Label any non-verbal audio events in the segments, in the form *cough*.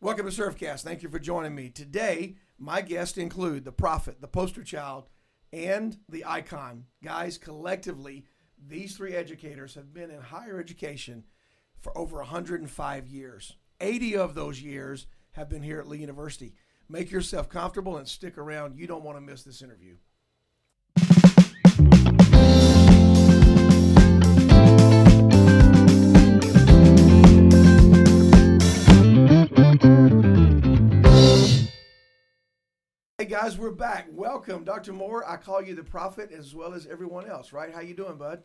Welcome to Surfcast. Thank you for joining me. Today, my guests include the prophet, the poster child, and the icon. Guys, collectively, these three educators have been in higher education for over 105 years. 80 of those years have been here at Lee University. Make yourself comfortable and stick around. You don't want to miss this interview. Guys, we're back. Welcome, Dr. Moore. I call you the prophet as well as everyone else, right? How you doing, bud?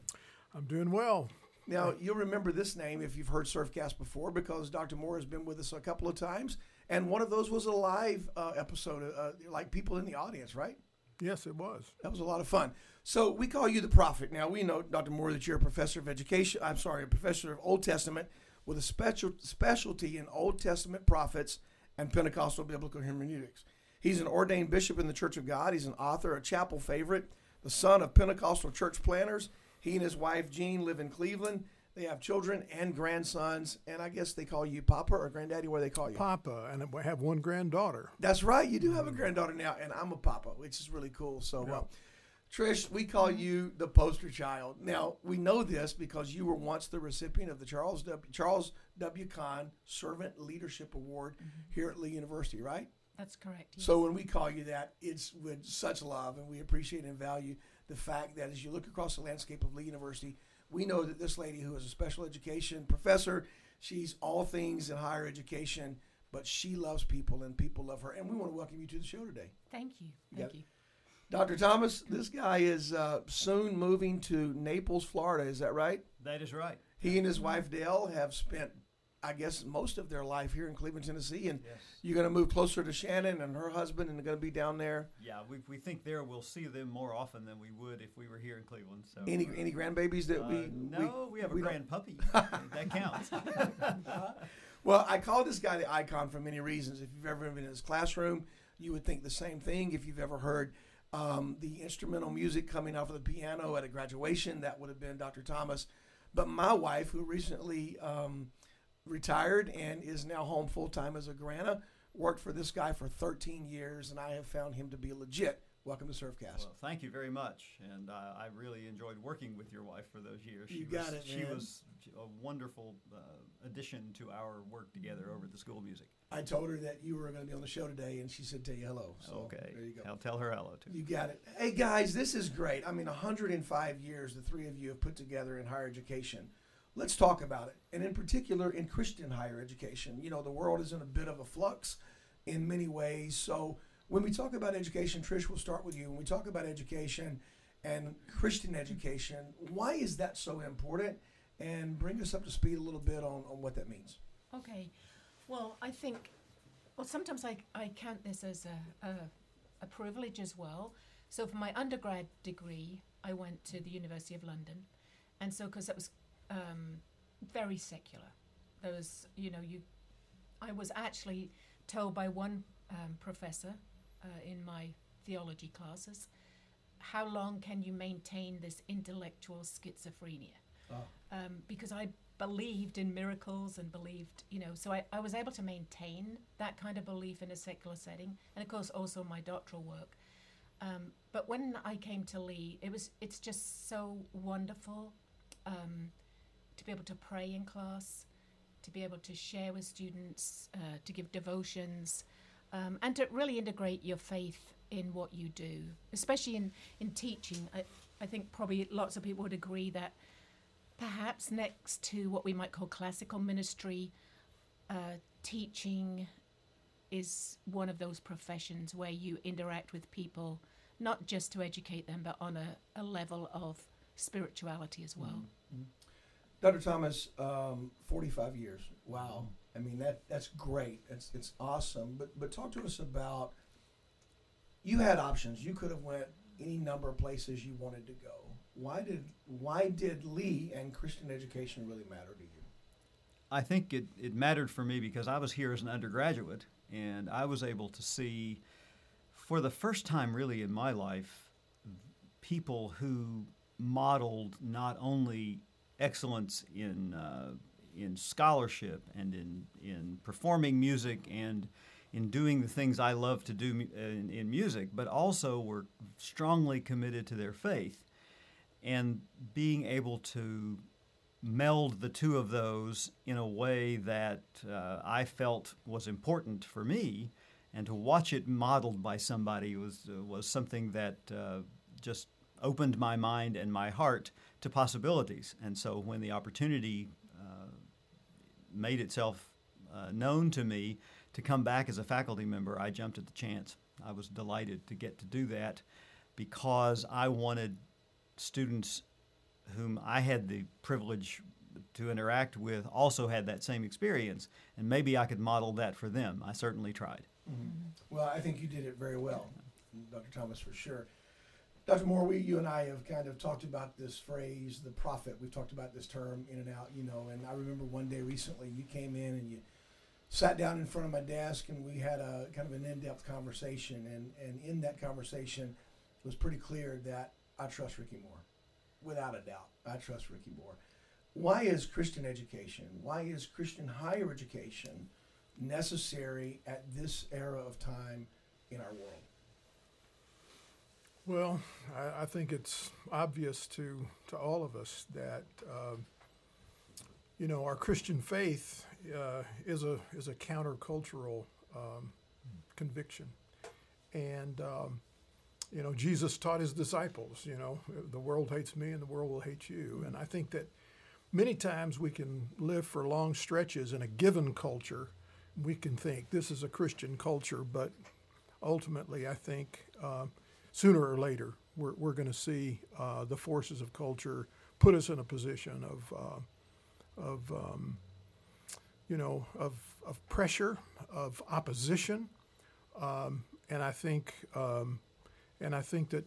I'm doing well. Now you'll remember this name if you've heard Surfcast before, because Dr. Moore has been with us a couple of times, and one of those was a live uh, episode, uh, like people in the audience, right? Yes, it was. That was a lot of fun. So we call you the prophet. Now we know, Dr. Moore, that you're a professor of education. I'm sorry, a professor of Old Testament with a special specialty in Old Testament prophets and Pentecostal biblical hermeneutics. He's an ordained bishop in the Church of God. He's an author, a chapel favorite, the son of Pentecostal church planners. He and his wife Jean live in Cleveland. They have children and grandsons, and I guess they call you Papa or Granddaddy. Do they call you? Papa, and I have one granddaughter. That's right. You do have a granddaughter now, and I'm a Papa, which is really cool. So, Yeah. uh, Trish, we call you the poster child. Now we know this because you were once the recipient of the Charles W. Charles W. Conn Servant Leadership Award here at Lee University, right? That's correct. yes. So when we call you that, it's with such love, and we appreciate and value the fact that as you look across the landscape of Lee University, we know that this lady who is a special education professor, she's all things in higher education, but she loves people and people love her. And we want to welcome you to the show today. Thank you. got Thank it. you. Dr. Thomas, this guy is uh, soon moving to Naples, Florida. Is that right? That is right. He and his wife Dale have spent, I guess, most of their life here in Cleveland, Tennessee, and Yes. you're going to move closer to Shannon and her husband, and they're going to be down there. Yeah, we, we think there we'll see them more often than we would if we were here in Cleveland. So Any uh, any grandbabies that uh, we? no, we, have a we don't- grand puppy. *laughs* that counts. *laughs* Well, I call this guy the icon for many reasons. If you've ever been in his classroom, you would think the same thing. If you've ever heard um, the instrumental music coming off of the piano at a graduation, that would have been Dr. Thomas. But my wife, who recently um, retired and is now home full time as a grana, worked for this guy for 13 years, and I have found him to be legit. Welcome to Surfcast. Well, thank you very much, and uh, I really enjoyed working with your wife for those years. She You was, got it, She was a wonderful uh, addition to our work together over at the school music. I told her that you were going to be on the show today, and she said, "Tell you hello." So okay, there you go. I'll tell her hello too. You got it. Hey guys, this is great. I mean, 105 years the three of you have put together in higher education. Let's talk about it, and in particular in Christian higher education. You know, the world is in a bit of a flux in many ways. So when we talk about education, Trish, we'll start with you. When we talk about education and Christian education, why is that so important? And bring us up to speed a little bit on, on what that means. Okay. Well, I think, well, sometimes I, I count this as a, a, a privilege as well. So for my undergrad degree, I went to the University of London. And so, because that was um, very secular, there was, you know, you, I was actually told by one um, professor uh, in my theology classes, how long can you maintain this intellectual schizophrenia? um, because I believed in miracles and believed, you know, so I, I was able to maintain that kind of belief in a secular setting, and of course also my doctoral work. Um, but when I came to Lee, it was it's just so wonderful um, to be able to pray in class, to be able to share with students, uh, to give devotions, um, and to really integrate your faith in what you do, especially in in teaching. I, I think probably lots of people would agree that perhaps next to what we might call classical ministry, uh, teaching is one of those professions where you interact with people, not just to educate them, but on a, a level of spirituality as well. Dr. Thomas, um, 45 years. Wow. I mean that that's great. It's it's awesome. But but talk to us about you had options. You could have went any number of places you wanted to go. Why did why did Lee and Christian education really matter to you? I think it, it mattered for me because I was here as an undergraduate and I was able to see, for the first time really in my life, people who modeled not only excellence in, uh, in scholarship and in in performing music and in doing the things I love to do in, in music, but also were strongly committed to their faith, and being able to meld the two of those in a way that uh, I felt was important for me, and to watch it modeled by somebody was uh, was something that uh, just opened my mind and my heart to possibilities. And so when the opportunity uh, made itself uh, known to me to come back as a faculty member, I jumped at the chance. I was delighted to get to do that because I wanted students whom I had the privilege to interact with also had that same experience, and maybe I could model that for them. I certainly tried. Well, I think you did it very well, Dr. Thomas, for sure. Dr. Moore, we, you and I have kind of talked about this phrase, the prophet. We've talked about this term in and out, you know. And I remember one day recently, you came in and you sat down in front of my desk, and we had a kind of an in-depth conversation. And and in that conversation, it was pretty clear that I trust Rickie Moore, without a doubt. I trust Rickie Moore. Why is Christian education? Why is Christian higher education necessary at this era of time in our world? Well, I, I think it's obvious to, to all of us that, um, you know, our Christian faith uh, is a is a countercultural um, conviction, and um, you know, Jesus taught his disciples, you know, the world hates me and the world will hate you, and I think that many times we can live for long stretches in a given culture. We can think this is a Christian culture, but ultimately, I think. Um, sooner or later, we're, we're going to see uh, the forces of culture put us in a position of, uh, of um, you know, of, of pressure, of opposition, um, and I think, um, and I think that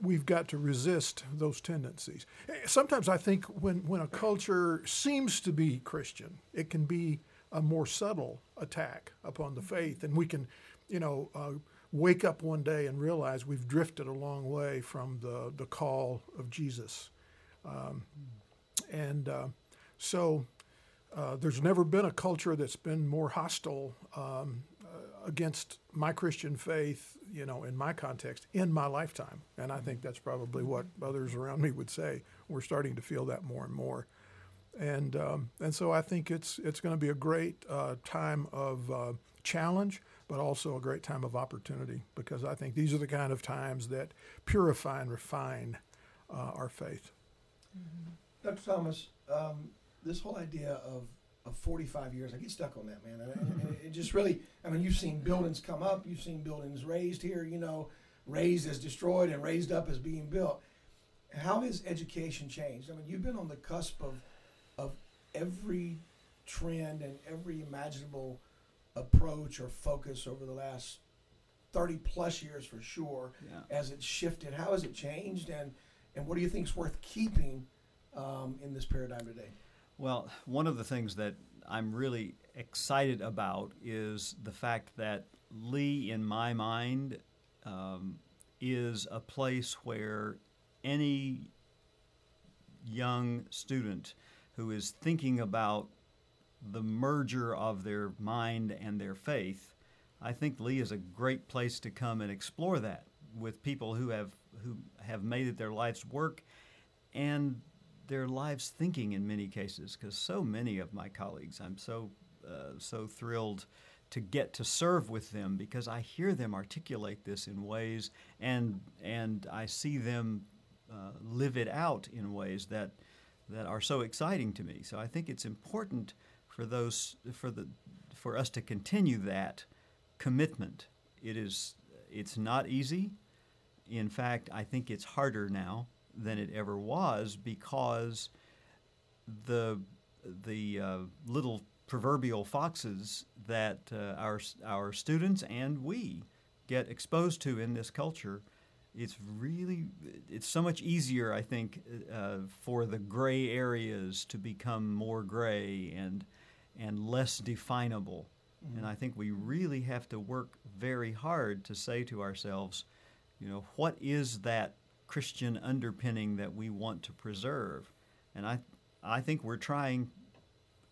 we've got to resist those tendencies. Sometimes I think when, when a culture seems to be Christian, it can be a more subtle attack upon the faith, and we can, you know, uh, wake up one day and realize we've drifted a long way from the, the call of Jesus. Um, and uh, so uh, there's never been a culture that's been more hostile um, uh, against my Christian faith, you know, in my context, in my lifetime. And I think that's probably what others around me would say. We're starting to feel that more and more. And, um, and so I think it's, it's going to be a great uh, time of uh, challenge, but also a great time of opportunity because I think these are the kind of times that purify and refine uh, our faith. Dr. Thomas, um, this whole idea of, of 45 years, I get stuck on that, man. And, and it just really, I mean, you've seen buildings come up, you've seen buildings raised here, you know, raised as destroyed and raised up as being built. How has education changed? I mean, you've been on the cusp of, of every trend and every imaginable approach or focus over the last 30 plus years for sure Yeah. as it's shifted. How has it changed and, and what do you think is worth keeping um, in this paradigm today? Well, one of the things that I'm really excited about is the fact that Lee, in my mind, um, is a place where any young student who is thinking about the merger of their mind and their faith, I think Lee is a great place to come and explore that with people who have who have made it their life's work and their lives thinking in many cases because so many of my colleagues I'm so uh, so thrilled to get to serve with them because I hear them articulate this in ways and and I see them uh, live it out in ways that that are so exciting to me. So I think it's important for those for the for us to continue that commitment. It is it's not easy. In fact, I think it's harder now than it ever was because the the uh, little proverbial foxes that uh, our our students and we get exposed to in this culture it's really it's so much easier i think uh, for the gray areas to become more gray and and less definable and i think we really have to work very hard to say to ourselves you know what is that christian underpinning that we want to preserve and i i think we're trying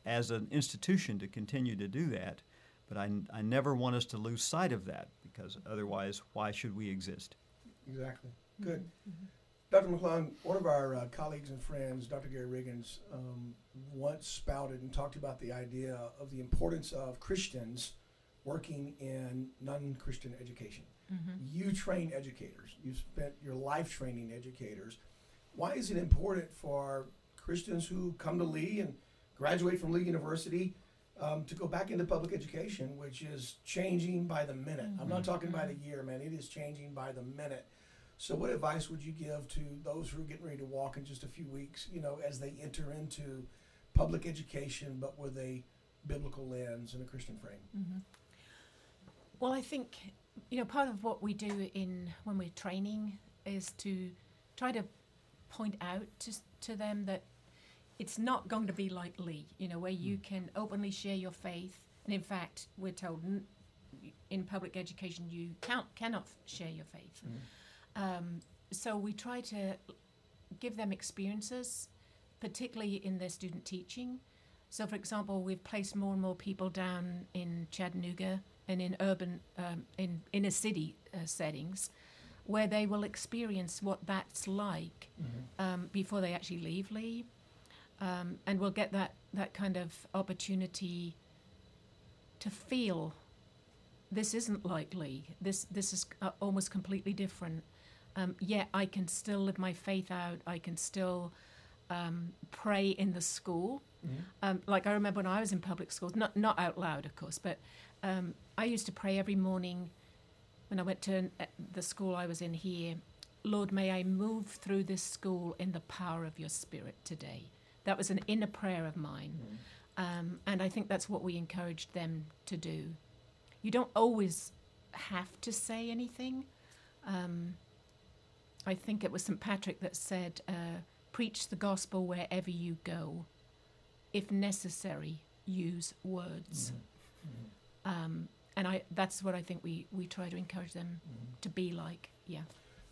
as an institution to continue to do that. But I, I never want us to lose sight of that because otherwise, why should we exist? Exactly. Good. Dr. McClung, one of our uh, colleagues and friends, Dr. Gary Riggins, um, once spouted and talked about the idea of the importance of Christians working in non Christian education. Mm-hmm. You train educators, you've spent your life training educators. Why is it important for Christians who come to Lee and graduate from Lee University um, to go back into public education, which is changing by the minute? I'm not mm-hmm. talking by the mm-hmm. year, man, it is changing by the minute. So, what advice would you give to those who are getting ready to walk in just a few weeks, you know, as they enter into public education, but with a biblical lens and a Christian frame? Mm-hmm. Well, I think you know part of what we do in when we're training is to try to point out to to them that it's not going to be like Lee, you know, where you hmm. can openly share your faith, and in fact, we're told n- in public education you can't cannot share your faith. Hmm. Um, so we try to give them experiences, particularly in their student teaching. So, for example, we've placed more and more people down in Chattanooga and in urban, um, in inner city uh, settings, where they will experience what that's like um, before they actually leave Lee, um, and will get that that kind of opportunity to feel this isn't like Lee. This this is uh, almost completely different. Um, yet I can still live my faith out. I can still um, pray in the school. Um, like I remember when I was in public schools, not not out loud, of course, but um, I used to pray every morning when I went to an- uh, the school I was in here. Lord, may I move through this school in the power of Your Spirit today. That was an inner prayer of mine, um, and I think that's what we encouraged them to do. You don't always have to say anything. Um, I think it was St. Patrick that said, uh, Preach the gospel wherever you go. If necessary, use words. Mm-hmm. Mm-hmm. Um, and I, that's what I think we, we try to encourage them mm-hmm. to be like. Yeah.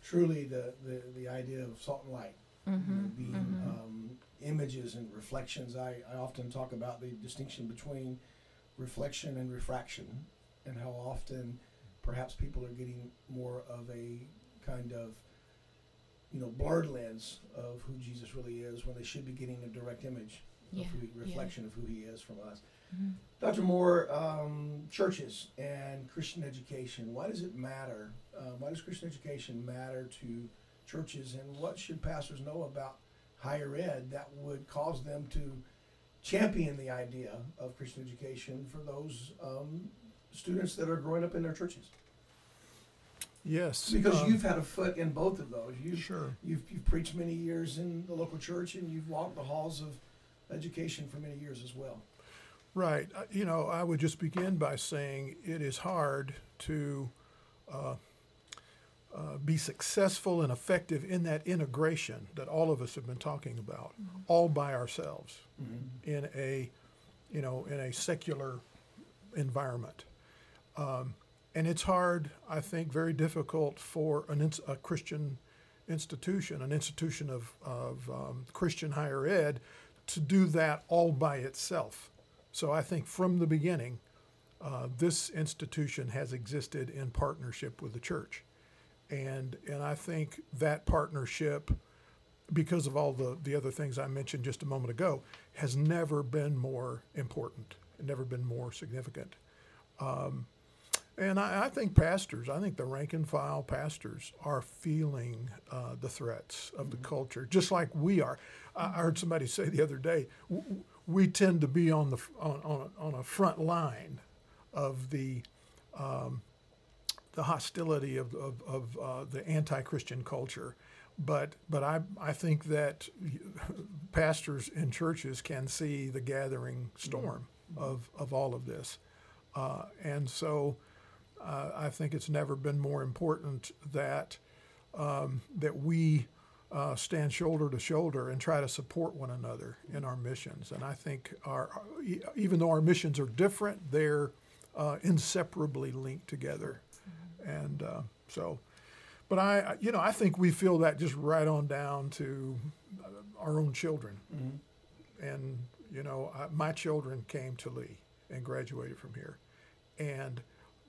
Truly, the, the, the idea of salt and light, you know, being um, images and reflections. I, I often talk about the distinction between reflection and refraction, and how often perhaps people are getting more of a kind of you know blurred lens of who Jesus really is when they should be getting a direct image of Yeah, who, yeah. reflection of who he is from us. Mhm. Dr. Moore, um, churches and Christian education, why does it matter? Uh, why does Christian education matter to churches, and what should pastors know about higher ed that would cause them to champion the idea of Christian education for those um, students that are growing up in their churches? Yes. Because um, you've had a foot in both of those. You've, Sure. you've, you've preached many years in the local church, and you've walked the halls of education for many years as well. Right. Uh, You know, I would just begin by saying it is hard to uh, uh, be successful and effective in that integration that all of us have been talking about, all by ourselves in a, you know, in a secular environment. Um, and it's hard, I think, very difficult for an a Christian institution, an institution of, of um, Christian higher ed, to do that all by itself. So I think from the beginning, uh, this institution has existed in partnership with the church. And, and I think that partnership, because of all the, the other things I mentioned just a moment ago, has never been more important, never been more significant. Um, and I, I think pastors, I think the rank and file pastors are feeling uh, the threats of the culture, just like we are. I, heard somebody say the other day, we tend to be on the on, on, a, on a front line of the um, the hostility of, of, of uh, the anti-Christian culture. But but I I think that *laughs* pastors in churches can see the gathering storm of, of all of this, uh, and so uh, I think it's never been more important that um, that we uh, stand shoulder to shoulder and try to support one another in our missions. And I think our even though our missions are different, they're uh, inseparably linked together. And uh, so, but I, you know, I think we feel that just right on down to uh, our own children, and You know, I, my children came to Lee and graduated from here, and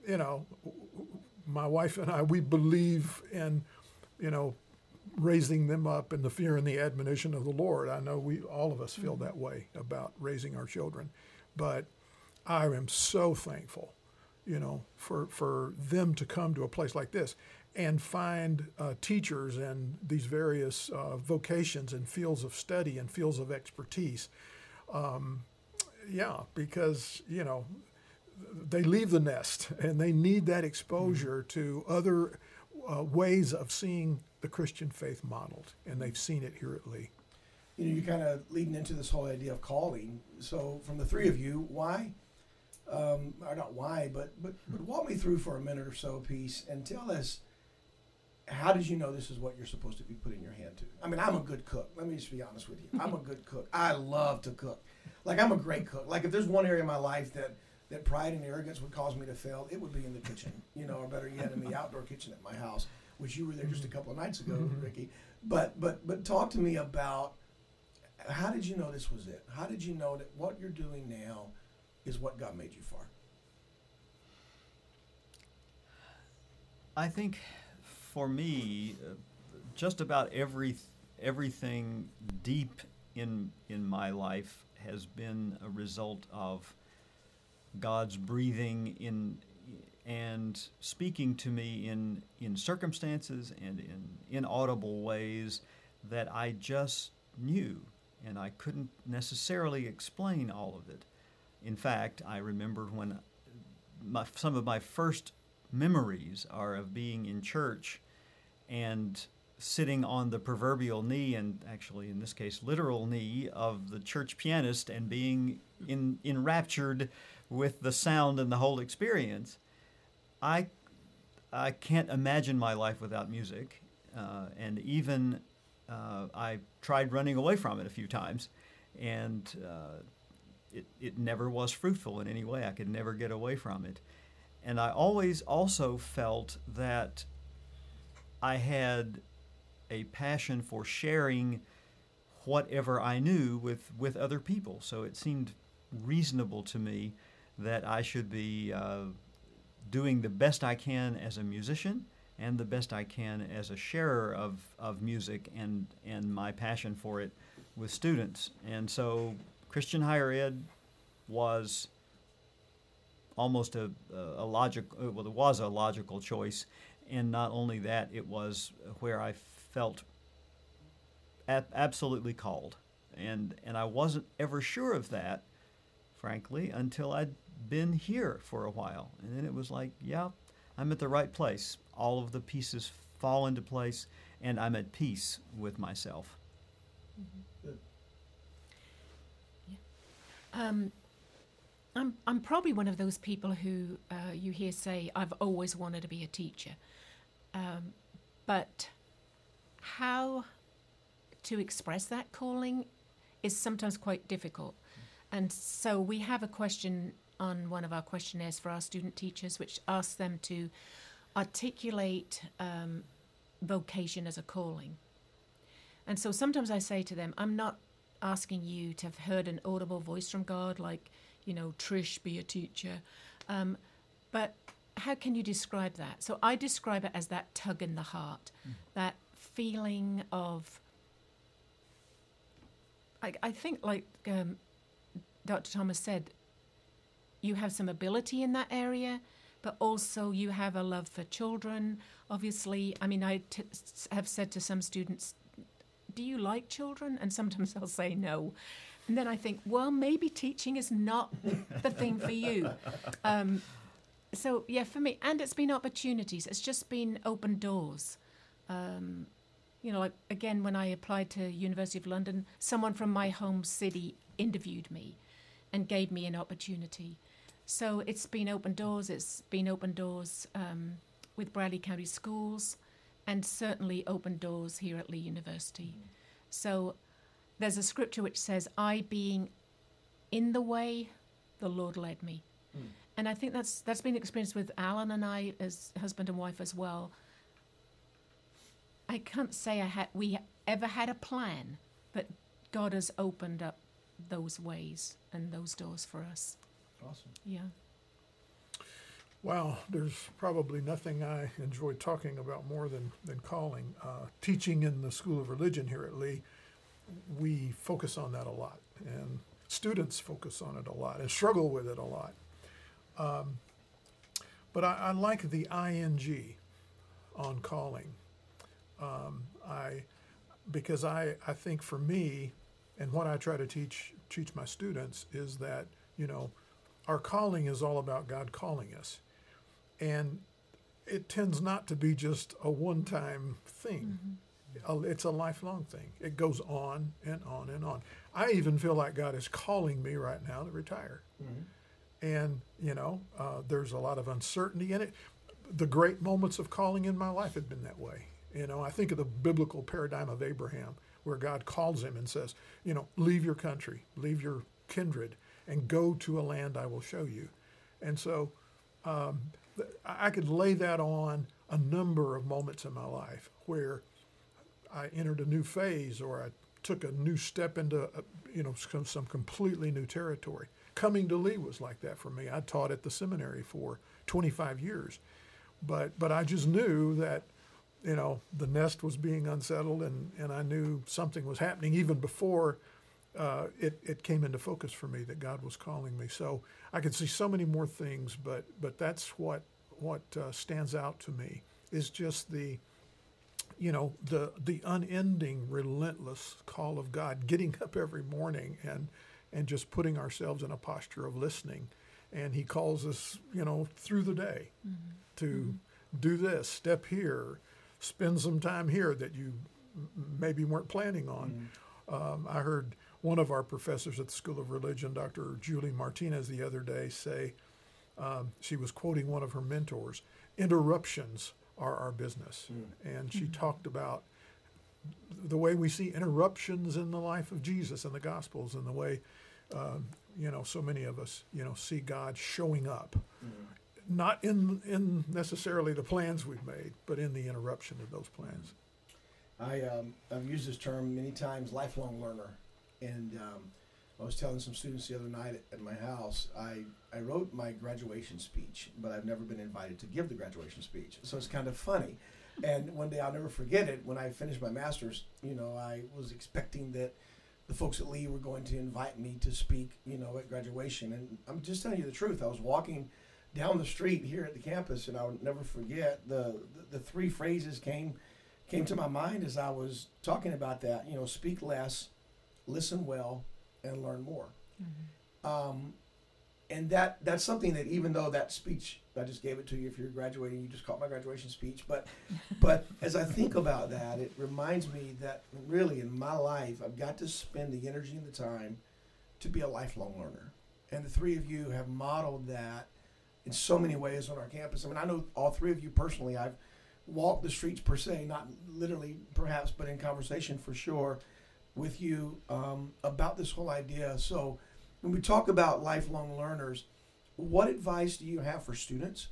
you know, my wife and I we believe in, you know, raising them up in the fear and the admonition of the Lord. I know we all of us feel that way about raising our children, but I am so thankful, you know, for for them to come to a place like this and find uh, teachers in these various uh, vocations and fields of study and fields of expertise. Um, yeah, because you know they leave the nest and they need that exposure to other uh, ways of seeing the Christian faith modeled, and they've seen it here at Lee. You know, you're kind of leading into this whole idea of calling. So, from the three of you, why, um, or not why, but but but walk me through for a minute or so, piece, and tell us how did you know this is what you're supposed to be putting your hand to? I mean, I'm a good cook. Let me just be honest with you. I'm a good cook. I love to cook. Like I'm a great cook. Like if there's one area of my life that that pride and arrogance would cause me to fail, it would be in the kitchen, you know, or better yet, in the *laughs* outdoor kitchen at my house, which you were there just a couple of nights ago, Mhm. Rickie. But but but talk to me about how did you know this was it? How did you know that what you're doing now is what God made you for? I think for me, uh, just about every everything deep in in my life has been a result of God's breathing in and speaking to me in in circumstances and in inaudible ways that I just knew and I couldn't necessarily explain all of it. In fact, I remember when my, some of my first memories are of being in church and sitting on the proverbial knee and actually in this case literal knee of the church pianist and being in, enraptured with the sound and the whole experience i i can't imagine my life without music. Uh, and even uh, i tried running away from it a few times and uh, it, it never was fruitful in any way. I could never get away from it. And I always also felt that I had a passion for sharing whatever I knew with, with other people. So it seemed reasonable to me that I should be uh, doing the best I can as a musician and the best I can as a sharer of, of music and, and my passion for it with students. And so Christian higher ed was almost a, a logical, well, it was a logical choice. And not only that, it was where I felt ab- absolutely called. And, and I wasn't ever sure of that, frankly, until I'd been here for a while. And then it was like, yeah, I'm at the right place. All of the pieces fall into place, and I'm at peace with myself. Um, I'm, I'm probably one of those people who uh, you hear say, I've always wanted to be a teacher. Um, but how to express that calling is sometimes quite difficult. And so we have a question on one of our questionnaires for our student teachers, which asks them to articulate um, vocation as a calling. And so sometimes I say to them, I'm not asking you to have heard an audible voice from God, like, you know, Trish, be a teacher. Um, but how can you describe that? So I describe it as that tug in the heart, that feeling of. I, I think, like um, Dr. Thomas said, you have some ability in that area, but also you have a love for children. Obviously, I mean, I t- have said to some students, Do you like children? And sometimes *laughs* they'll say no. And then I think, well, maybe teaching is not the thing for you. Um, so, yeah, for me, and it's been opportunities, it's just been open doors. Um, you know, like again, when I applied to University of London, someone from my home city interviewed me and gave me an opportunity. So it's been open doors. It's been open doors um, with Bradley County Schools, and certainly open doors here at Lee University. So there's a scripture which says, "I being in the way, the Lord led me," and I think that's that's been experienced with Alan and I as husband and wife as well. I can't say I had we ever had a plan, but God has opened up those ways and those doors for us. Awesome. Yeah. Wow, there's probably nothing I enjoy talking about more than, than calling. Uh, teaching in the School of Religion here at Lee, we focus on that a lot, and students focus on it a lot and struggle with it a lot. Um, but I, I like the ing on calling. Um, I because I, I think for me, and what I try to teach teach my students is that you know our calling is all about God calling us and it tends not to be just a one-time thing. Uh, It's a lifelong thing. It goes on and on and on. I even feel like God is calling me right now to retire, and you know, uh, there's a lot of uncertainty in it. The great moments of calling in my life have been that way. You know, I think of the biblical paradigm of Abraham, where God calls him and says, you know, leave your country, leave your kindred, and go to a land I will show you. And so um, I could lay that on a number of moments in my life where I entered a new phase or I took a new step into, uh, you know, some, some completely new territory. Coming to Lee was like that for me. I taught at the seminary for 25 years, but but I just knew that, you know, the nest was being unsettled, and and I knew something was happening even before uh, it, it came into focus for me that God was calling me. So I could see so many more things, but but that's what what uh, stands out to me is just the you know the the unending, relentless call of God, getting up every morning and and just putting ourselves in a posture of listening. And He calls us, you know, through the day to do this, step here, spend some time here that you maybe weren't planning on. Um, I heard one of our professors at the School of Religion, Dr. Julie Martinez, the other day say, um, she was quoting one of her mentors, interruptions are our business. And she talked about the way we see interruptions in the life of Jesus and the Gospels and the way, um, you know, so many of us, you know, see God showing up. Not in, in necessarily the plans we've made, but in the interruption of those plans. I um, I've used this term many times, lifelong learner, and um, I was telling some students the other night at, at my house. I I wrote my graduation speech, but I've never been invited to give the graduation speech, so it's kind of funny. And one day I'll never forget it. When I finished my master's, you know, I was expecting that the folks at Lee were going to invite me to speak, you know, at graduation. And I'm just telling you the truth. I was walking down the street here at the campus, and I'll never forget the the, the three phrases came came to my mind as I was talking about that. You know, speak less, listen well, and learn more. Um, and that that's something that even though that speech I just gave it to you, if you're graduating, you just caught my graduation speech. But *laughs* but as I think about that, it reminds me that really in my life I've got to spend the energy and the time to be a lifelong learner. And the three of you have modeled that in so many ways on our campus. I mean, I know all three of you personally. I've walked the streets per se, not literally perhaps, but in conversation for sure with you um, about this whole idea. So when we talk about lifelong learners, what advice do you have for students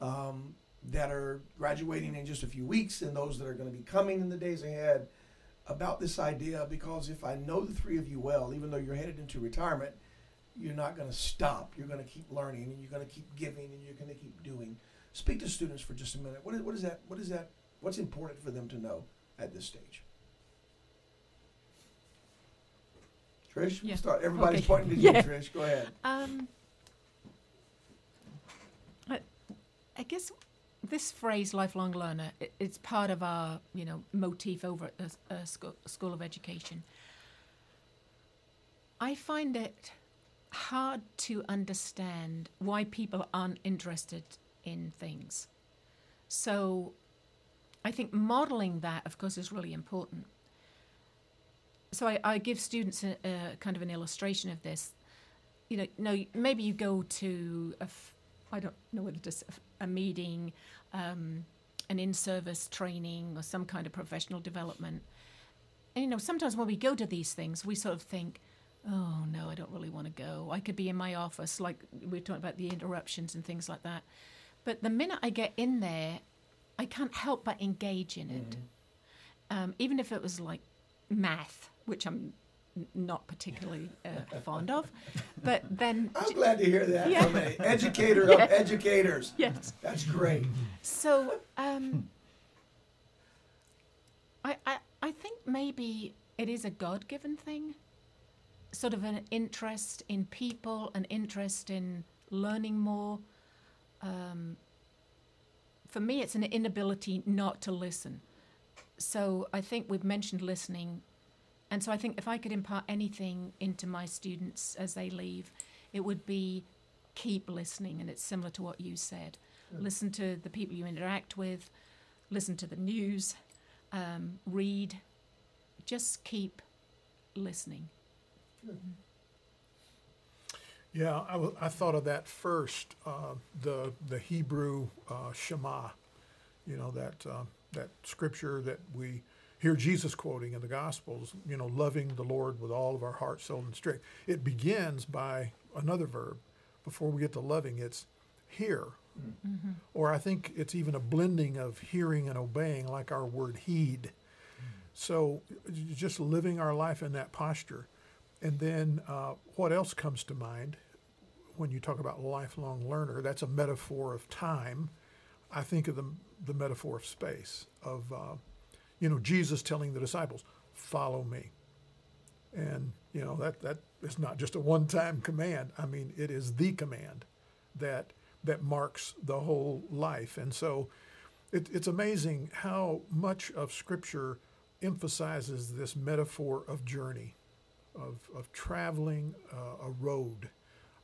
um, that are graduating in just a few weeks and those that are going to be coming in the days ahead about this idea? Because if I know the three of you well, even though you're headed into retirement, you're not going to stop. You're going to keep learning and you're going to keep giving and you're going to keep doing. Speak to students for just a minute. What is, what is that? What is that? What's important for them to know at this stage? Trish, Yeah. start. Everybody's Okay. pointing to you, Yeah. Trish. Go ahead. Um, I, I guess this phrase "lifelong learner" i it's part of our, you know, motif over at the uh, school, school of Education. I find it hard to understand why people aren't interested in things. So, I think modeling that, of course, is really important. So I, I give students a, a kind of an illustration of this you know, no, maybe you go to a, f- I don't know whether it's a meeting, um, an in-service training, or some kind of professional development. And you know, sometimes when we go to these things, we sort of think, "Oh no, I don't really want to go. I could be in my office, like we are talking about the interruptions and things like that." But the minute I get in there, I can't help but engage in it, um, even if it was like math, which I'm not particularly uh, *laughs* fond of. But then, I'm glad to hear that Yeah. from an educator Yeah. of *laughs* educators. yes. That's great. So, um, I, I, I think maybe it is a God given thing. Sort of an interest in people, an interest in learning more. Um, for me, it's an inability not to listen. So I think we've mentioned listening. And so I think if I could impart anything into my students as they leave, it would be keep listening. And it's similar to what you said listen to the people you interact with, listen to the news, um, read. Just keep listening. Yeah, I, w- I thought of that first. Uh, the the Hebrew uh, Shema, you know that uh, that scripture that we hear Jesus quoting in the Gospels. You know, loving the Lord with all of our heart, soul, and strength. It begins by another verb. Before we get to loving, it's hear, or I think it's even a blending of hearing and obeying, like our word heed. So, just living our life in that posture. And then, uh, what else comes to mind when you talk about lifelong learner? That's a metaphor of time. I think of the, the metaphor of space, of, uh, you know, Jesus telling the disciples, follow me. And, you know, that, that is not just a one time command. I mean, it is the command that, that marks the whole life. And so it, it's amazing how much of Scripture emphasizes this metaphor of journey of, of traveling uh, a road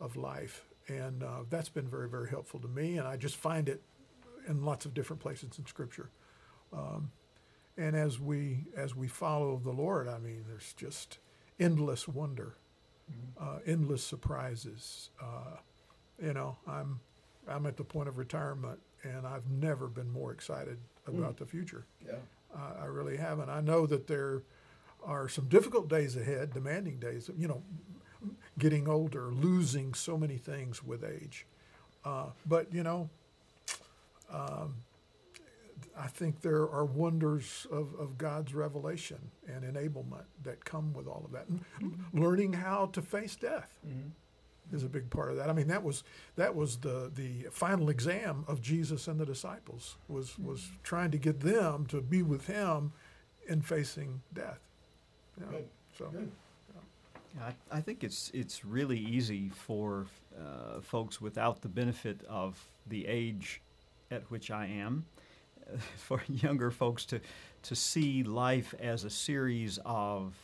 of life. And uh, that's been very, very helpful to me. And I just find it in lots of different places in Scripture. Um, and as we as we follow the Lord, I mean, there's just endless wonder, uh, endless surprises. Uh, you know, I'm I'm at the point of retirement, and I've never been more excited about the future. Yeah. I, I really haven't. I know that there are some difficult days ahead, demanding days. You know, getting older, losing so many things with age. Uh, but you know, um, I think there are wonders of, of God's revelation and enablement that come with all of that. And learning how to face death is a big part of that. I mean, that was that was the the final exam of Jesus and the disciples was was trying to get them to be with Him in facing death. You know, Good. So Good. I, I think it's it's really easy for uh, folks without the benefit of the age at which I am, uh, *laughs* for younger folks to to see life as a series of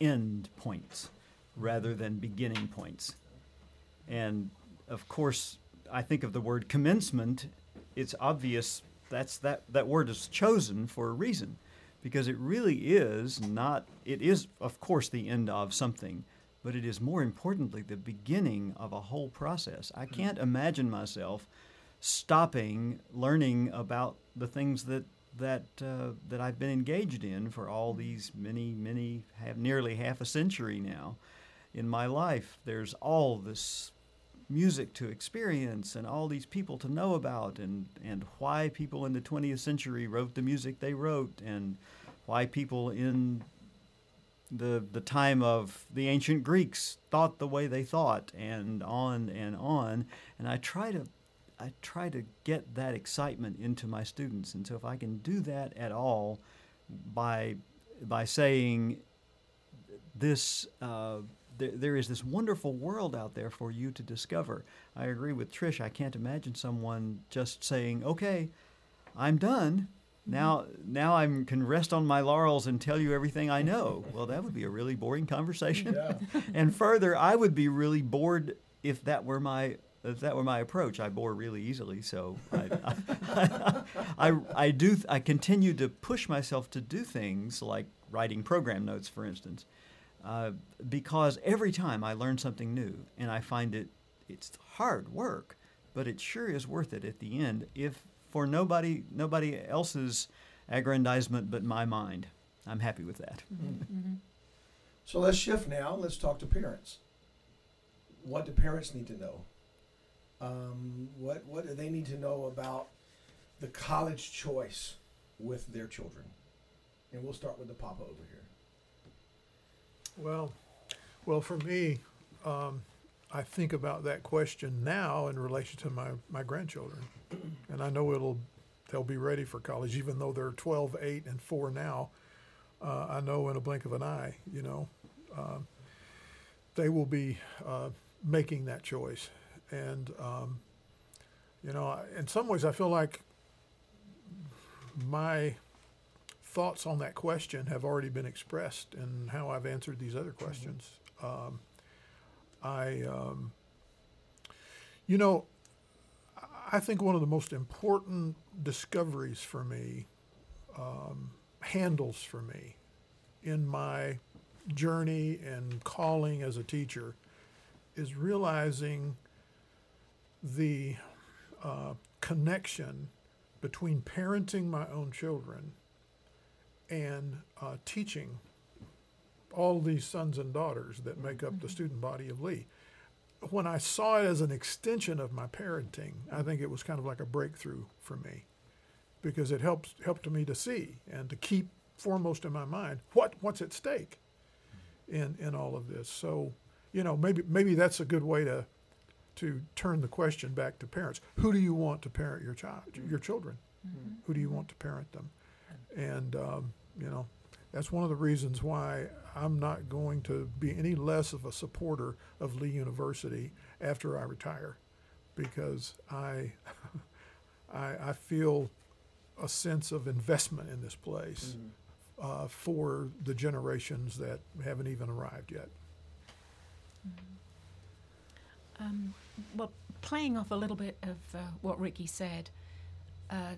end points rather than beginning points. And of course, I think of the word commencement. It's obvious that's that that word is chosen for a reason because it really is not it is of course the end of something but it is more importantly the beginning of a whole process. I can't imagine myself stopping learning about the things that that uh, that i've been engaged in for all these many many have nearly half a century now in my life. There's all this music to experience and all these people to know about and, and why people in the 20th century wrote the music they wrote and why people in the, the time of the ancient Greeks thought the way they thought and on and on. And I try to I try to get that excitement into my students. And so if I can do that at all by by saying this uh, there, there is this wonderful world out there for you to discover. I agree with Trish. I can't imagine someone just saying, "Okay, I'm done. Now, now I can rest on my laurels and tell you everything I know." *laughs* Well, that would be a really boring conversation. Yeah. *laughs* and further, I would be really bored if that were my if that were my approach. I bore really easily, so I, I, *laughs* I, I do I continue to push myself to do things like writing program notes, for instance, uh, because every time I learn something new, and I find it it's hard work, but it sure is worth it at the end. If for nobody nobody else's aggrandizement but my mind, I'm happy with that. So let's shift now. Let's talk to parents. What do parents need to know? Um, what what do they need to know about the college choice with their children? And we'll start with the papa over here. Well, well, for me, um, I think about that question now in relation to my, my grandchildren. And I know it'll, they'll be ready for college, even though they're 12, 8, and 4 now. Uh, I know in a blink of an eye, you know, um, they will be uh, making that choice. And, um, you know, in some ways, I feel like my thoughts on that question have already been expressed in how I've answered these other questions. Um, I, um, you know, I- I think one of the most important discoveries for me, um, handles for me in my journey and calling as a teacher is realizing the uh, connection between parenting my own children and uh, teaching all these sons and daughters that make up the mm-hmm. student body of Lee. When I saw it as an extension of my parenting, I mm-hmm. think it was kind of like a breakthrough for me because it helps helped me to see and to keep foremost in my mind what what's at stake mm-hmm. in in all of this. So, you know, maybe maybe that's a good way to to turn the question back to parents. Who do you want to parent your child, your children? Who do you want to parent them? And um, you know, that's one of the reasons why I'm not going to be any less of a supporter of Lee University after I retire, because I *laughs* I, I feel a sense of investment in this place uh, for the generations that haven't even arrived yet. Um, well, playing off a little bit of uh, what Rickie said, uh,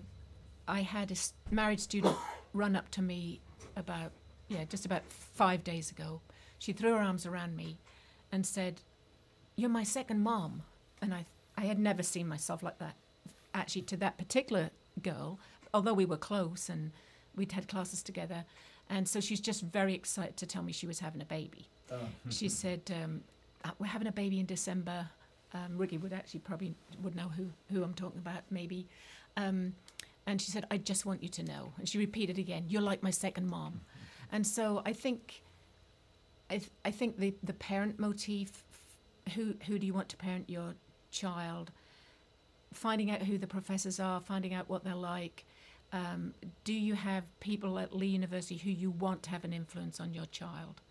I had a married student run up to me about, yeah, just about five days ago. She threw her arms around me and said, You're my second mom. And I, I had never seen myself like that, actually, to that particular girl, although we were close and we'd had classes together. And so she's just very excited to tell me she was having a baby. She said, um, uh, we're having a baby in December. Um, Rickie would actually probably would know who, who I'm talking about, maybe. Um, and she said, I just want you to know. And she repeated again, you're like my second mom. And so I think, I, th- I think the, the parent motif, who, who do you want to parent your child, finding out who the professors are, finding out what they're like. Um, do you have people at Lee University who you want to have an influence on your child?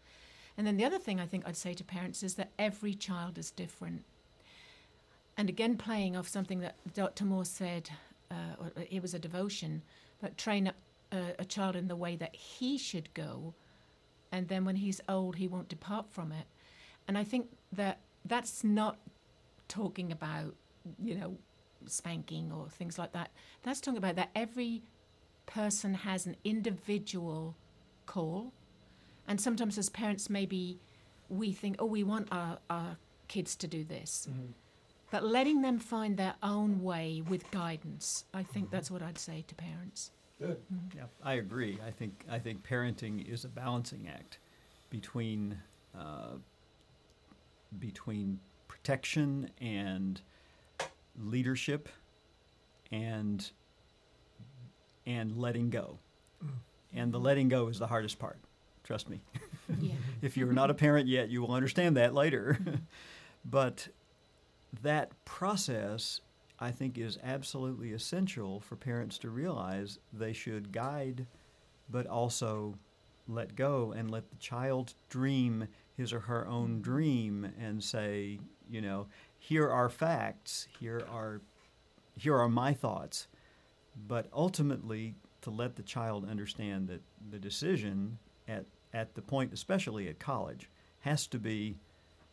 And then the other thing I think I'd say to parents is that every child is different. And again, playing off something that Dr. Moore said, uh, or uh, it was a devotion, but train up a, a child in the way that he should go, and then when he's old, he won't depart from it. And I think that that's not talking about, you know, spanking or things like that. That's talking about that every person has an individual call and sometimes as parents, maybe we think, oh, we want our, our kids to do this. Mm-hmm. But letting them find their own way with guidance, I think that's what I'd say to parents. Good. Yeah, I agree. I think I think parenting is a balancing act between uh, between protection and leadership and and letting go. And the letting go is the hardest part. Trust me. Yeah. *laughs* if you're not a parent yet, you will understand that later. *laughs* but that process, I think, is absolutely essential for parents to realize they should guide, but also let go and let the child dream his or her own mm-hmm. dream and say, you know, here are facts, here are here are my thoughts. But ultimately to let the child understand that the decision at at the point, especially at college, has to be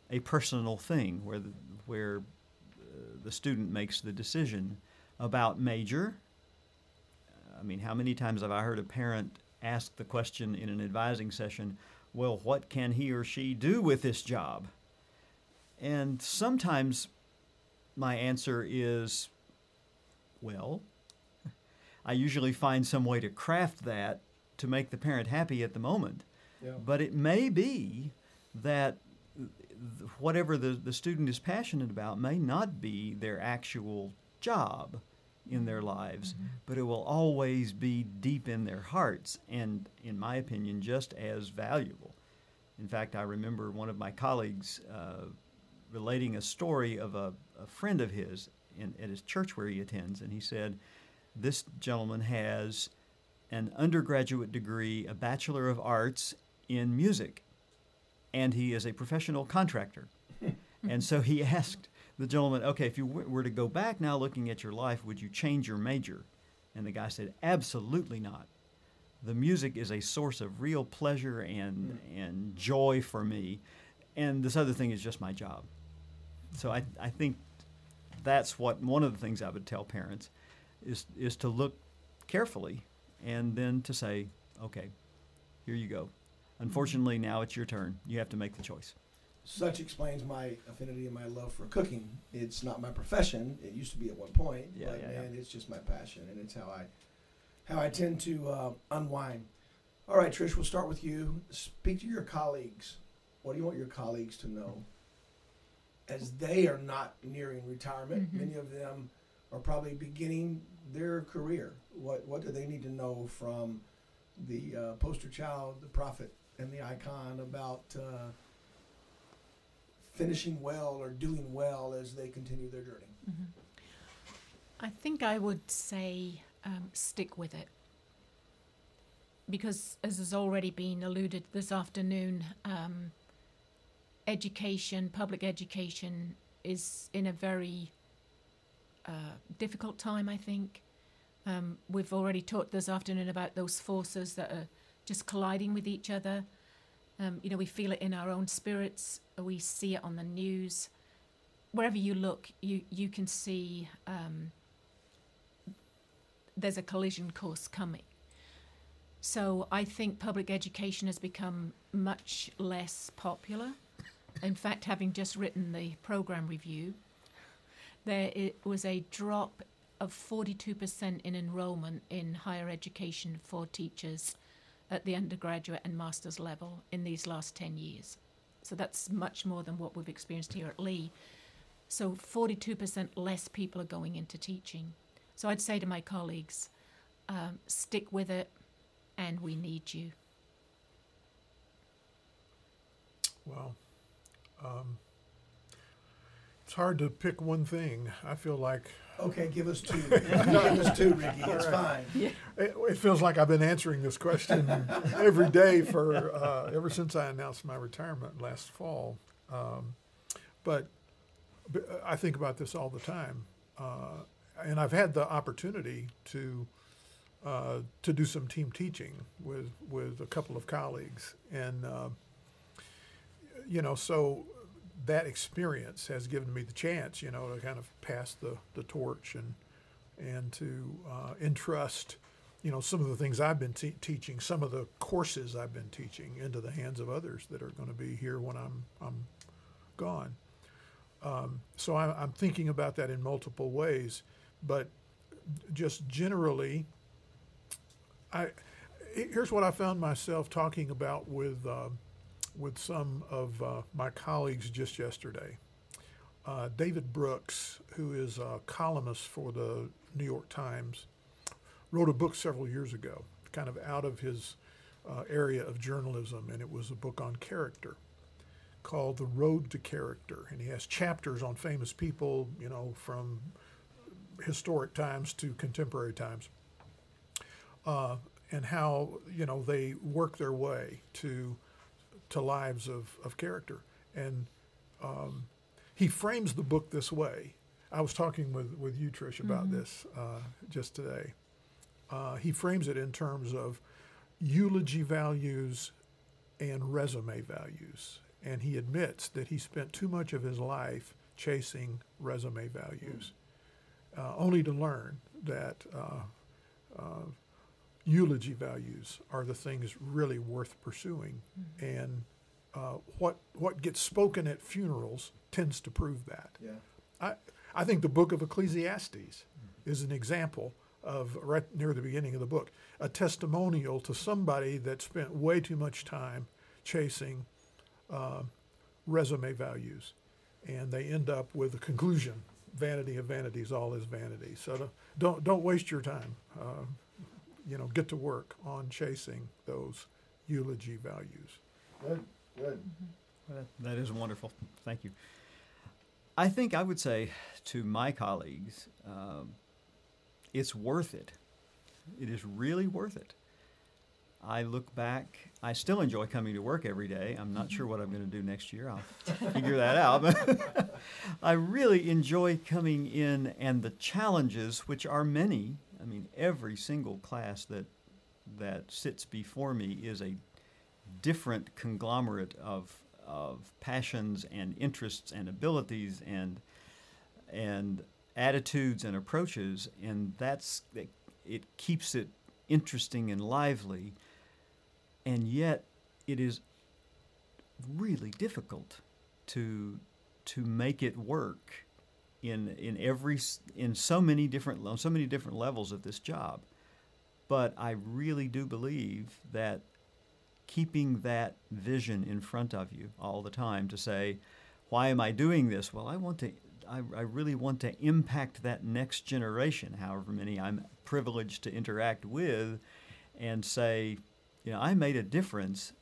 a personal thing where the, where uh, the student makes the decision about major. I mean, how many times have I heard a parent ask the question in an advising session, well, what can he or she do with this job? And sometimes my answer is, well, I usually find some way to craft that to make the parent happy at the moment. Yeah. But it may be that th- whatever the, the student is passionate about may not be their actual job in their lives, but it will always be deep in their hearts and, in my opinion, just as valuable. In fact, I remember one of my colleagues uh, relating a story of a, a friend of his in, at his church where he attends, and he said, This gentleman has an undergraduate degree, a Bachelor of Arts in music, and he is a professional contractor. *laughs* and so he asked the gentleman, Okay, if you w- were to go back now looking at your life, would you change your major? And the guy said, Absolutely not. The music is a source of real pleasure and, and joy for me. And this other thing is just my job. So I, I think that's what one of the things I would tell parents is, is to look carefully and then to say, okay, here you go. Unfortunately, now it's your turn. You have to make the choice. Such explains my affinity and my love for cooking. It's not my profession. It used to be at one point, Yeah, but yeah, yeah. man, it's just my passion, and it's how I, how I tend to uh, unwind. All right, Trish, we'll start with you. Speak to your colleagues. What do you want your colleagues to know? As they are not nearing retirement, Mhm. many of them are probably beginning their career. What What do they need to know from the uh, poster child, the prophet, and the icon about? Uh, finishing well or doing well as they continue their journey. Mhm. I think I would say um, stick with it. Because, as has already been alluded this afternoon, um, education, public education, is in a very uh, difficult time, I think. Um, we've already talked this afternoon about those forces that are just colliding with each other. Um, you know, we feel it in our own spirits, we see it on the news wherever you look, you you can see um, there's a collision course coming. So I think public education has become much less popular. In fact, having just written the program review, there it was a drop of 42% in enrollment in higher education for teachers at the undergraduate and master's level in these last 10 years. So that's much more than what we've experienced here at Lee. So 42% less people are going into teaching. So I'd say to my colleagues, um, stick with it, and we need you. Well, um, it's hard to pick one thing. I feel like Okay, give us two. *laughs* give us two, Rickie. It's fine. it, it feels like I've been answering this question *laughs* every day for uh, ever since I announced my retirement last fall. Um, but, but I think about this all the time, uh, and I've had the opportunity to uh, to do some team teaching with with a couple of colleagues, and uh, you know, so that experience has given me the chance, you know, to kind of pass the, the torch and and to uh, entrust, you know, some of the things I've been te- teaching, some of the courses I've been teaching, into the hands of others that are going to be here when I'm I'm gone. Um, so I'm, I'm thinking about that in multiple ways, but just generally, I here's what I found myself talking about with. Uh, with some of uh, my colleagues just yesterday. Uh, David Brooks, who is a columnist for the New York Times, wrote a book several years ago, kind of out of his uh, area of journalism, and it was a book on character called The Road to Character. And he has chapters on famous people, you know, from historic times to contemporary times, uh, and how, you know, they work their way to to lives of, of character. And um, he frames the book this way. I was talking with, with you, Trish, about this uh, just today. Uh, he frames it in terms of eulogy values and resume values. And he admits that he spent too much of his life chasing resume values, uh, only to learn that uh, uh, eulogy values are the things really worth pursuing, and uh, what what gets spoken at funerals tends to prove that. Yeah. I I think the book of Ecclesiastes is an example of right near the beginning of the book, a testimonial to somebody that spent way too much time chasing uh, resume values, and they end up with a conclusion: vanity of vanities, all is vanity. So don't don't waste your time. Uh, you know, get to work on chasing those eulogy values. Good. Good. Well, That that is wonderful. Thank you. I think I would say to my colleagues, um, it's worth it. It is really worth it. I look back, I still enjoy coming to work every day. I'm not sure what I'm going to do next year. I'll figure that out. *laughs* I really enjoy coming in and the challenges, which are many. I mean, every single class that that sits before me is a different conglomerate of of passions and interests and abilities and and attitudes and approaches, and that's it, keeps it interesting and lively, and yet it is really difficult to to make it work in in every in so many different on so many different levels of this job. But I really do believe that keeping that vision in front of you all the time to say, why am I doing this? Well, I want to, I, I really want to impact that next generation, however many I'm privileged to interact with, and say, you know, I made a difference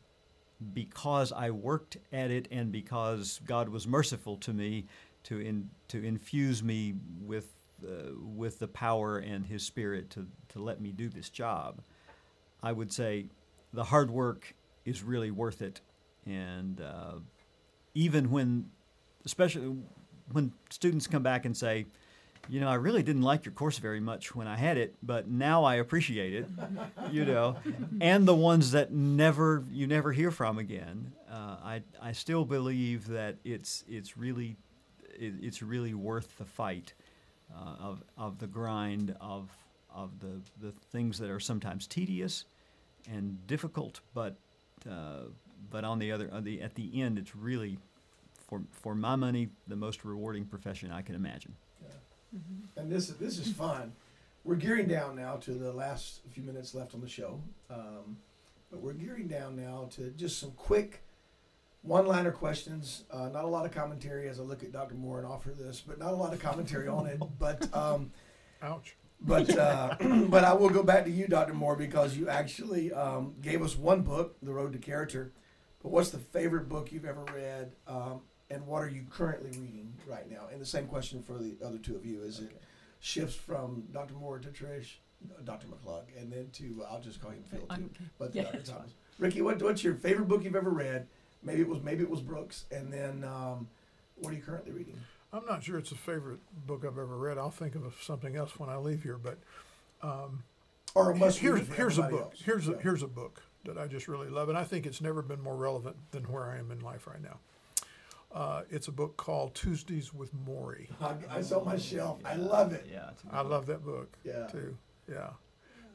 because I worked at it and because God was merciful to me to in, to infuse me with uh, with the power and His Spirit to to let me do this job. I would say the hard work is really worth it, and uh, even when, especially when students come back and say, you know, I really didn't like your course very much when I had it, but now I appreciate it, *laughs* you know, and the ones that never you never hear from again, uh, I I still believe that it's it's really it, it's really worth the fight uh, of of the grind of of the the things that are sometimes tedious and difficult, but uh, but on the other on the at the end, it's really for for my money the most rewarding profession I can imagine. And this this is fun. We're gearing down now to the last few minutes left on the show, um, but we're gearing down now to just some quick one-liner questions. Uh, not a lot of commentary as I look at Dr. Moore and offer this, but not a lot of commentary on it. *laughs* But um, Ouch. but uh, *laughs* *clears throat* but I will go back to you, Dr. Moore, because you actually um, gave us one book, The Road to Character. But what's the favorite book you've ever read, um, and what are you currently reading right now? And the same question for the other two of you: Is it shifts from Dr. Moore to Trish, Dr. McClug, and then to I'll just call him Phil too, but *laughs* yeah, Dr. Thomas. Rickie, what, what's your favorite book you've ever read? Maybe it was maybe it was Brooks, and then um, what are you currently reading? I'm not sure it's a favorite book I've ever read. I'll think of something else when I leave here. But um, Or a here's here's a book. else. Here's a here's a book that I just really love, and I think it's never been more relevant than where I am in life right now. Uh, it's a book called Tuesdays with Morrie. *laughs* I, I saw my shelf. I love it. Yeah, it's I book. love that book Yeah. too. Yeah.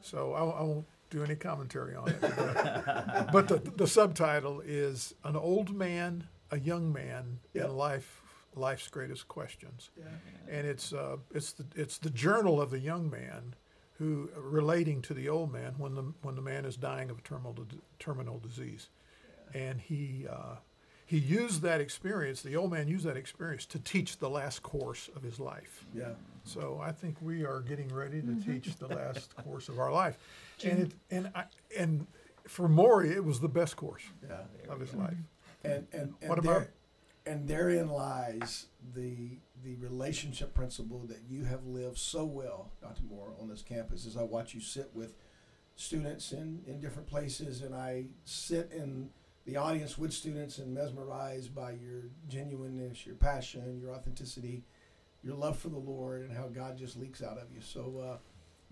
So I, won't- I won't do any commentary on it. But, but the, the subtitle is An Old Man, a Young Man, Yeah. and Life Life's Greatest Questions. Yeah. And it's, uh, it's, the, it's the journal of the young man who relating to the old man when the, when the man is dying of a terminal, terminal disease. And he, uh, he used that experience, the old man used that experience to teach the last course of his life. Yeah. So I think we are getting ready to teach the last course of our life, and it and I and for Morrie it was the best course Yeah. of his life. And and, and What there, about- and therein lies the the relationship principle that you have lived so well, Dr. Moore, on this campus. As I watch you sit with students in, in different places, and I sit in the audience with students and mesmerized by your genuineness, your passion, your authenticity, your love for the Lord, and how God just leaks out of you. So, uh,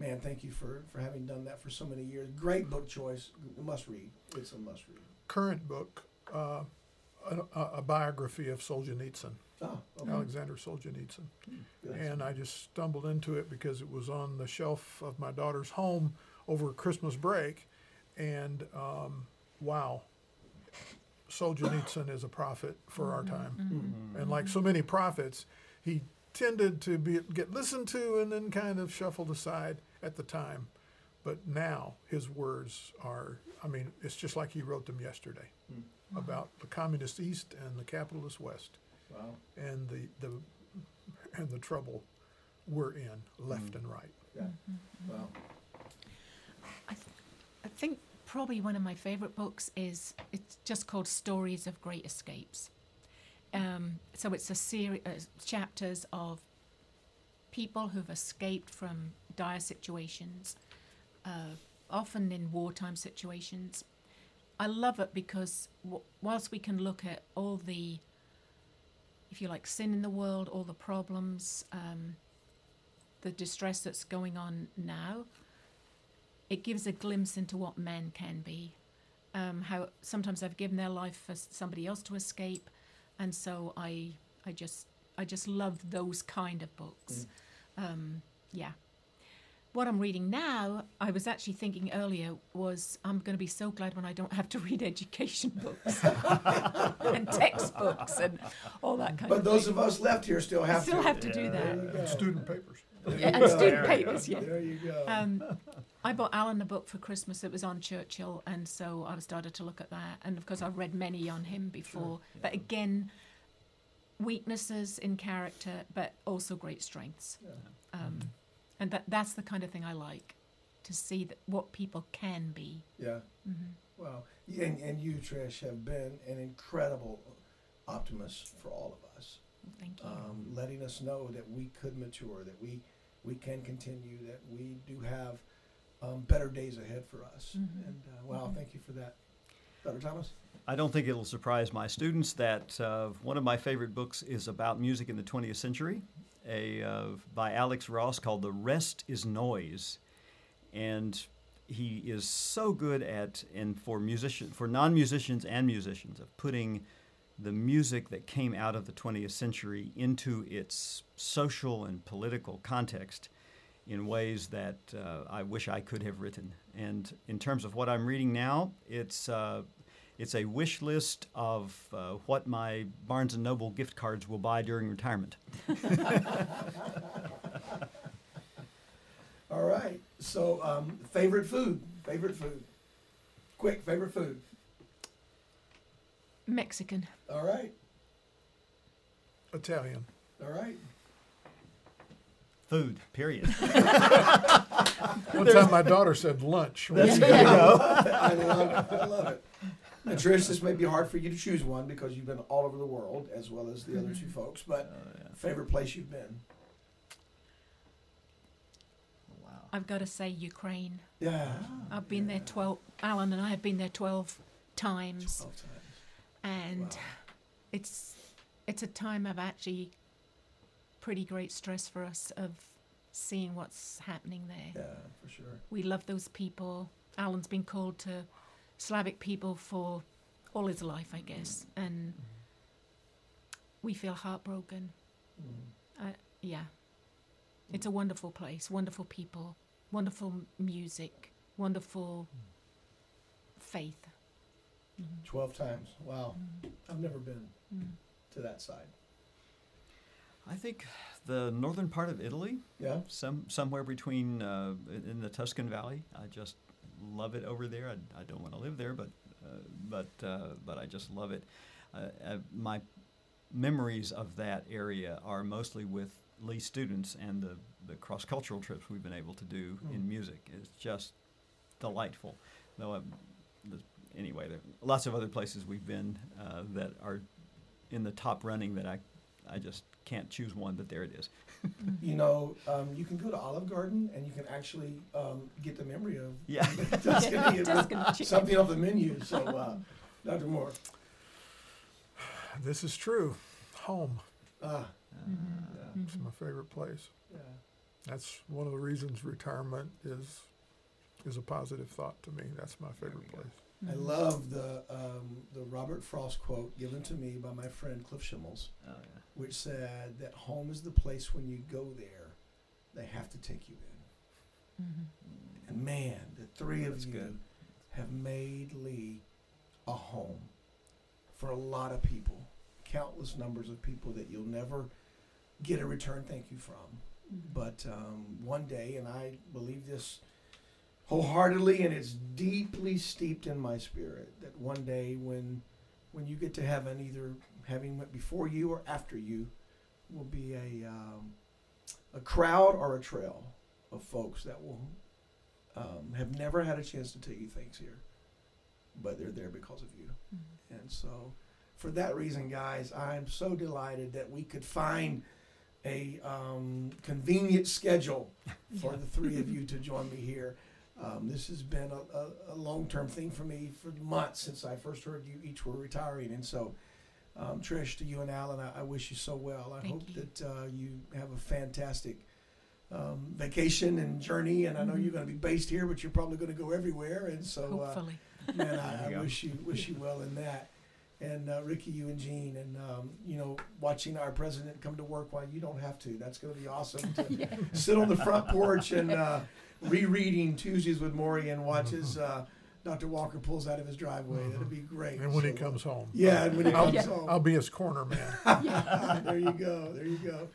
man, thank you for, for having done that for so many years. Great book choice, must read. It's a must read. Current book, uh, a, a, a biography of Solzhenitsyn, Oh, okay. Alexander Solzhenitsyn, Good. and I just stumbled into it because it was on the shelf of my daughter's home over Christmas break, and um, wow, Solzhenitsyn is a prophet for our time. Mm-hmm. And like so many prophets, he tended to be get listened to and then kind of shuffled aside at the time. But now his words are I mean, it's just like he wrote them yesterday Mm. about the communist east and the capitalist west Wow. and the, the and the trouble we're in left and right. Yeah. Wow. I think probably one of my favorite books is it's just called Stories of Great Escapes. Um, so it's a series uh, chapters of people who've escaped from dire situations, uh, often in wartime situations. I love it because w- whilst we can look at all the, if you like, sin in the world, all the problems, um, the distress that's going on now, it gives a glimpse into what men can be. Um, how sometimes they've given their life for somebody else to escape, and so I, I just, I just love those kind of books. Um, yeah. What I'm reading now, I was actually thinking earlier, was I'm going to be so glad when I don't have to *laughs* read education books *laughs* and textbooks and all that kind But of But those thing. of us left here still have still to. have to do that. There you go. And student papers. There you and go. student papers, yeah. There you go. Um, I bought Alan a book for Christmas. It was on Churchill, and so I started to look at that. And of course, I've read many on him before. But again, weaknesses in character, but also great strengths. Um, and that that's the kind of thing I like to see that what people can be. yeah. hmm Well, and, and you, Trish, have been an incredible optimist for all of us. Thank you. um, letting us know that we could mature, that we we can continue, that we do have um, better days ahead for us. Mhm. And uh, wow, Mhm. thank you for that, Dr. Thomas. I don't think it'll surprise my students that uh, one of my favorite books is about music in the 20th century, a uh, by Alex Ross called "The Rest Is Noise," and he is so good at and for musician for non-musicians and musicians of putting the music that came out of the 20th century into its social and political context in ways that uh, I wish I could have written. And in terms of what I'm reading now, it's uh, it's a wish list of uh, what my Barnes and Noble gift cards will buy during retirement. *laughs* All right. So, um, favorite food. Favorite food. Quick, favorite food. Mexican. All right. Italian. All right. Food, period. *laughs* One time my daughter said lunch. There you go. I love it. I love it. And Trish, this may be hard for you to choose one because you've been all over the world as well as the other two mm-hmm. folks. But oh, favorite place you've been? wow. I've got to say Ukraine. Yeah. Ah, I've been there twelve. Alan and I have been there twelve times. Twelve times. and Wow. it's it's a time of actually pretty great stress for us of seeing what's happening there. Yeah, for sure. We love those people. Alan's been called to Slavic people for all his life, I guess, and we feel heartbroken. Mm. Uh, yeah, it's a wonderful place, wonderful people, wonderful music, wonderful faith. Mhm. Twelve times. Wow. Mm, I've never been mm. to that side. I think the northern part of Italy, Yeah. some somewhere between uh, in in the Tuscan Valley. I just love it over there. I, I don't want to live there, but uh, but uh, but I just love it. Uh, uh, my memories of that area are mostly with Lee students and the, the cross cultural trips we've been able to do in Mm. music. It's just delightful. Though I'm, anyway, there are lots of other places we've been uh, that are in the top running that I I just can't choose one, but there it is. *laughs* You know, um, you can go to Olive Garden and you can actually um, get the memory of *laughs* Yeah. Tuscany and Tuscan something off the menu. So, uh, Dr. Moore. *sighs* This is true. Home. Ah, Mhm. It's my favorite place. yeah. That's one of the reasons retirement is is a positive thought to me. That's my favorite place. go. Place. I love the um, the Robert Frost quote given to me by my friend Cliff Schimmels, Oh, yeah. which said that home is the place when you go there, they have to take you in. Mhm. And man, the three of you good. have made Lee a home for a lot of people, countless numbers of people that you'll never get a return thank you from. Mhm. But um, one day, and I believe this wholeheartedly, and it's deeply steeped in my spirit, that one day when when you get to heaven, either having went before you or after you, will be a um, a crowd or a trail of folks that will um, have never had a chance to tell you thanks here. but they're there because of you. And so, for that reason, guys, I'm so delighted that we could find a um, convenient schedule *laughs* for the three of you to join me here. Um, this has been a, a, a long term thing for me for months since I first heard you each were retiring. And so, um, Trish, to you and Alan, I, I wish you so well. I Thank hope you. that uh, you have a fantastic um, vacation and journey. And I know Mhm. you're going to be based here, but you're probably going to go everywhere. And so, uh, man, I, *laughs* There you I wish you wish you well in that. And uh, Rickie, you and Jean, and um, you know, watching our president come to work while you don't have to. That's going to be awesome. To *laughs* sit on the front porch and uh, rereading Tuesdays with Morrie and watches. uh, Dr. Walker pulls out of his driveway. That'd be great. And when he comes home. yeah, and when he I'll, comes Yeah. home. I'll be his corner man. *laughs* there you go. There you go.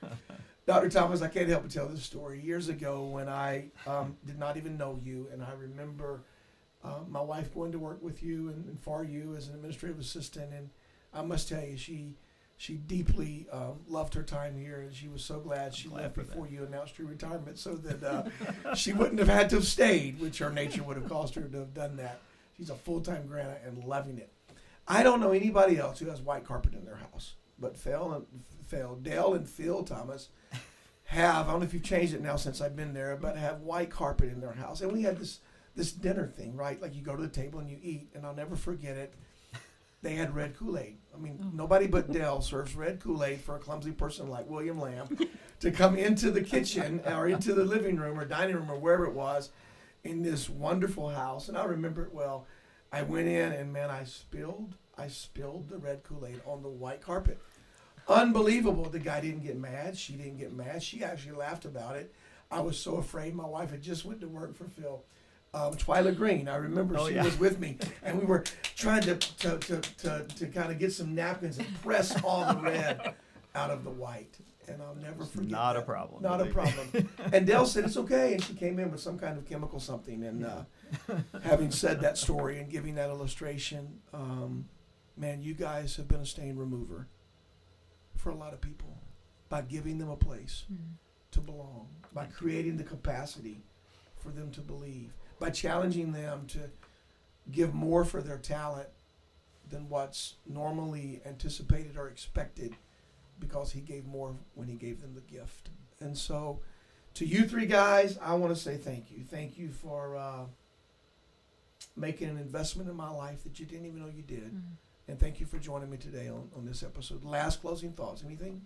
Dr. Thomas, I can't help but tell this story. Years ago, when I um, did not even know you, and I remember uh, my wife going to work with you and, and for you as an administrative assistant, and I must tell you, she she deeply um, loved her time here, and she was so glad she glad left for that. before you announced your retirement, so that uh, *laughs* she wouldn't have had to have stayed, which her nature would have caused her to have done that. She's a full time granta and loving it. I don't know anybody else who has white carpet in their house, but Phil and Phil, Dale and Phil Thomas have. I don't know if you've changed it now since I've been there, but have white carpet in their house. And we had this this dinner thing, right? Like you go to the table and you eat, and I'll never forget it. They had red Kool Aid. I mean, Oh. nobody but Dell serves red Kool Aid for a clumsy person like William Lamb to come into the kitchen or into the living room or dining room or wherever it was in this wonderful house. And I remember it well. I went in and man, I spilled, I spilled the red Kool Aid on the white carpet. Unbelievable. The guy didn't get mad. She didn't get mad. She actually laughed about it. I was so afraid. My wife had just went to work for Phil. Um, Twyla Green, I remember Oh, she yeah. was with me, *laughs* and we were trying to to, to, to, to kind of get some napkins and press *laughs* all the red out of the white. And I'll never forget. Not a problem. Not a problem. *laughs* And Dell said it's okay, and she came in with some kind of chemical something. And uh, having said that story and giving that illustration, um, man, you guys have been a stain remover for a lot of people by giving them a place Mm. to belong, by creating the capacity for them to believe, by challenging them to give more for their talent than what's normally anticipated or expected because he gave more when he gave them the gift. And so, to you three guys, I want to say thank you. Thank you for uh, making an investment in my life that you didn't even know you did. Mm. And thank you for joining me today on, on this episode. Last closing thoughts. Anything?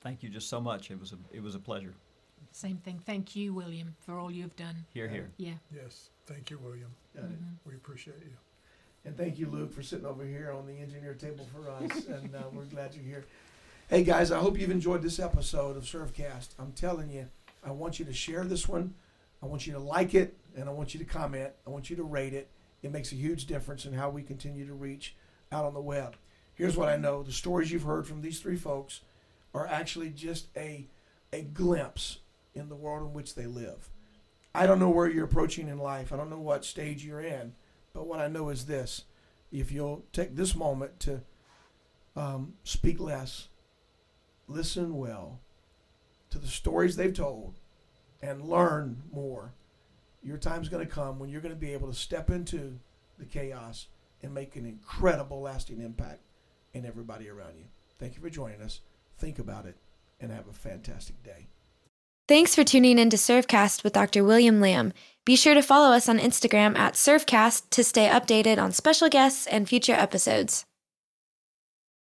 Thank you just so much. It was a it was a pleasure. Same thing. Thank you, William, for all you've done. Here, here. Yeah. Yes. Thank you, William. Got it. Mhm. We appreciate you. And thank you, Luke, for sitting over here on the engineer table for us. *laughs* and uh, we're glad you're here. Hey, guys, I hope you've enjoyed this episode of Servecast. I'm telling you, I want you to share this one. I want you to like it, and I want you to comment. I want you to rate it. It makes a huge difference in how we continue to reach out on the web. Here's what I know the stories you've heard from these three folks are actually just a, a glimpse in the world in which they live. I don't know where you're approaching in life, I don't know what stage you're in. But what I know is this if you'll take this moment to um, speak less, listen well to the stories they've told, and learn more, your time's going to come when you're going to be able to step into the chaos and make an incredible lasting impact in everybody around you. Thank you for joining us. Think about it and have a fantastic day. Thanks for tuning in to Servecast with Dr. William Lamb. Be sure to follow us on Instagram at Servecast to stay updated on special guests and future episodes.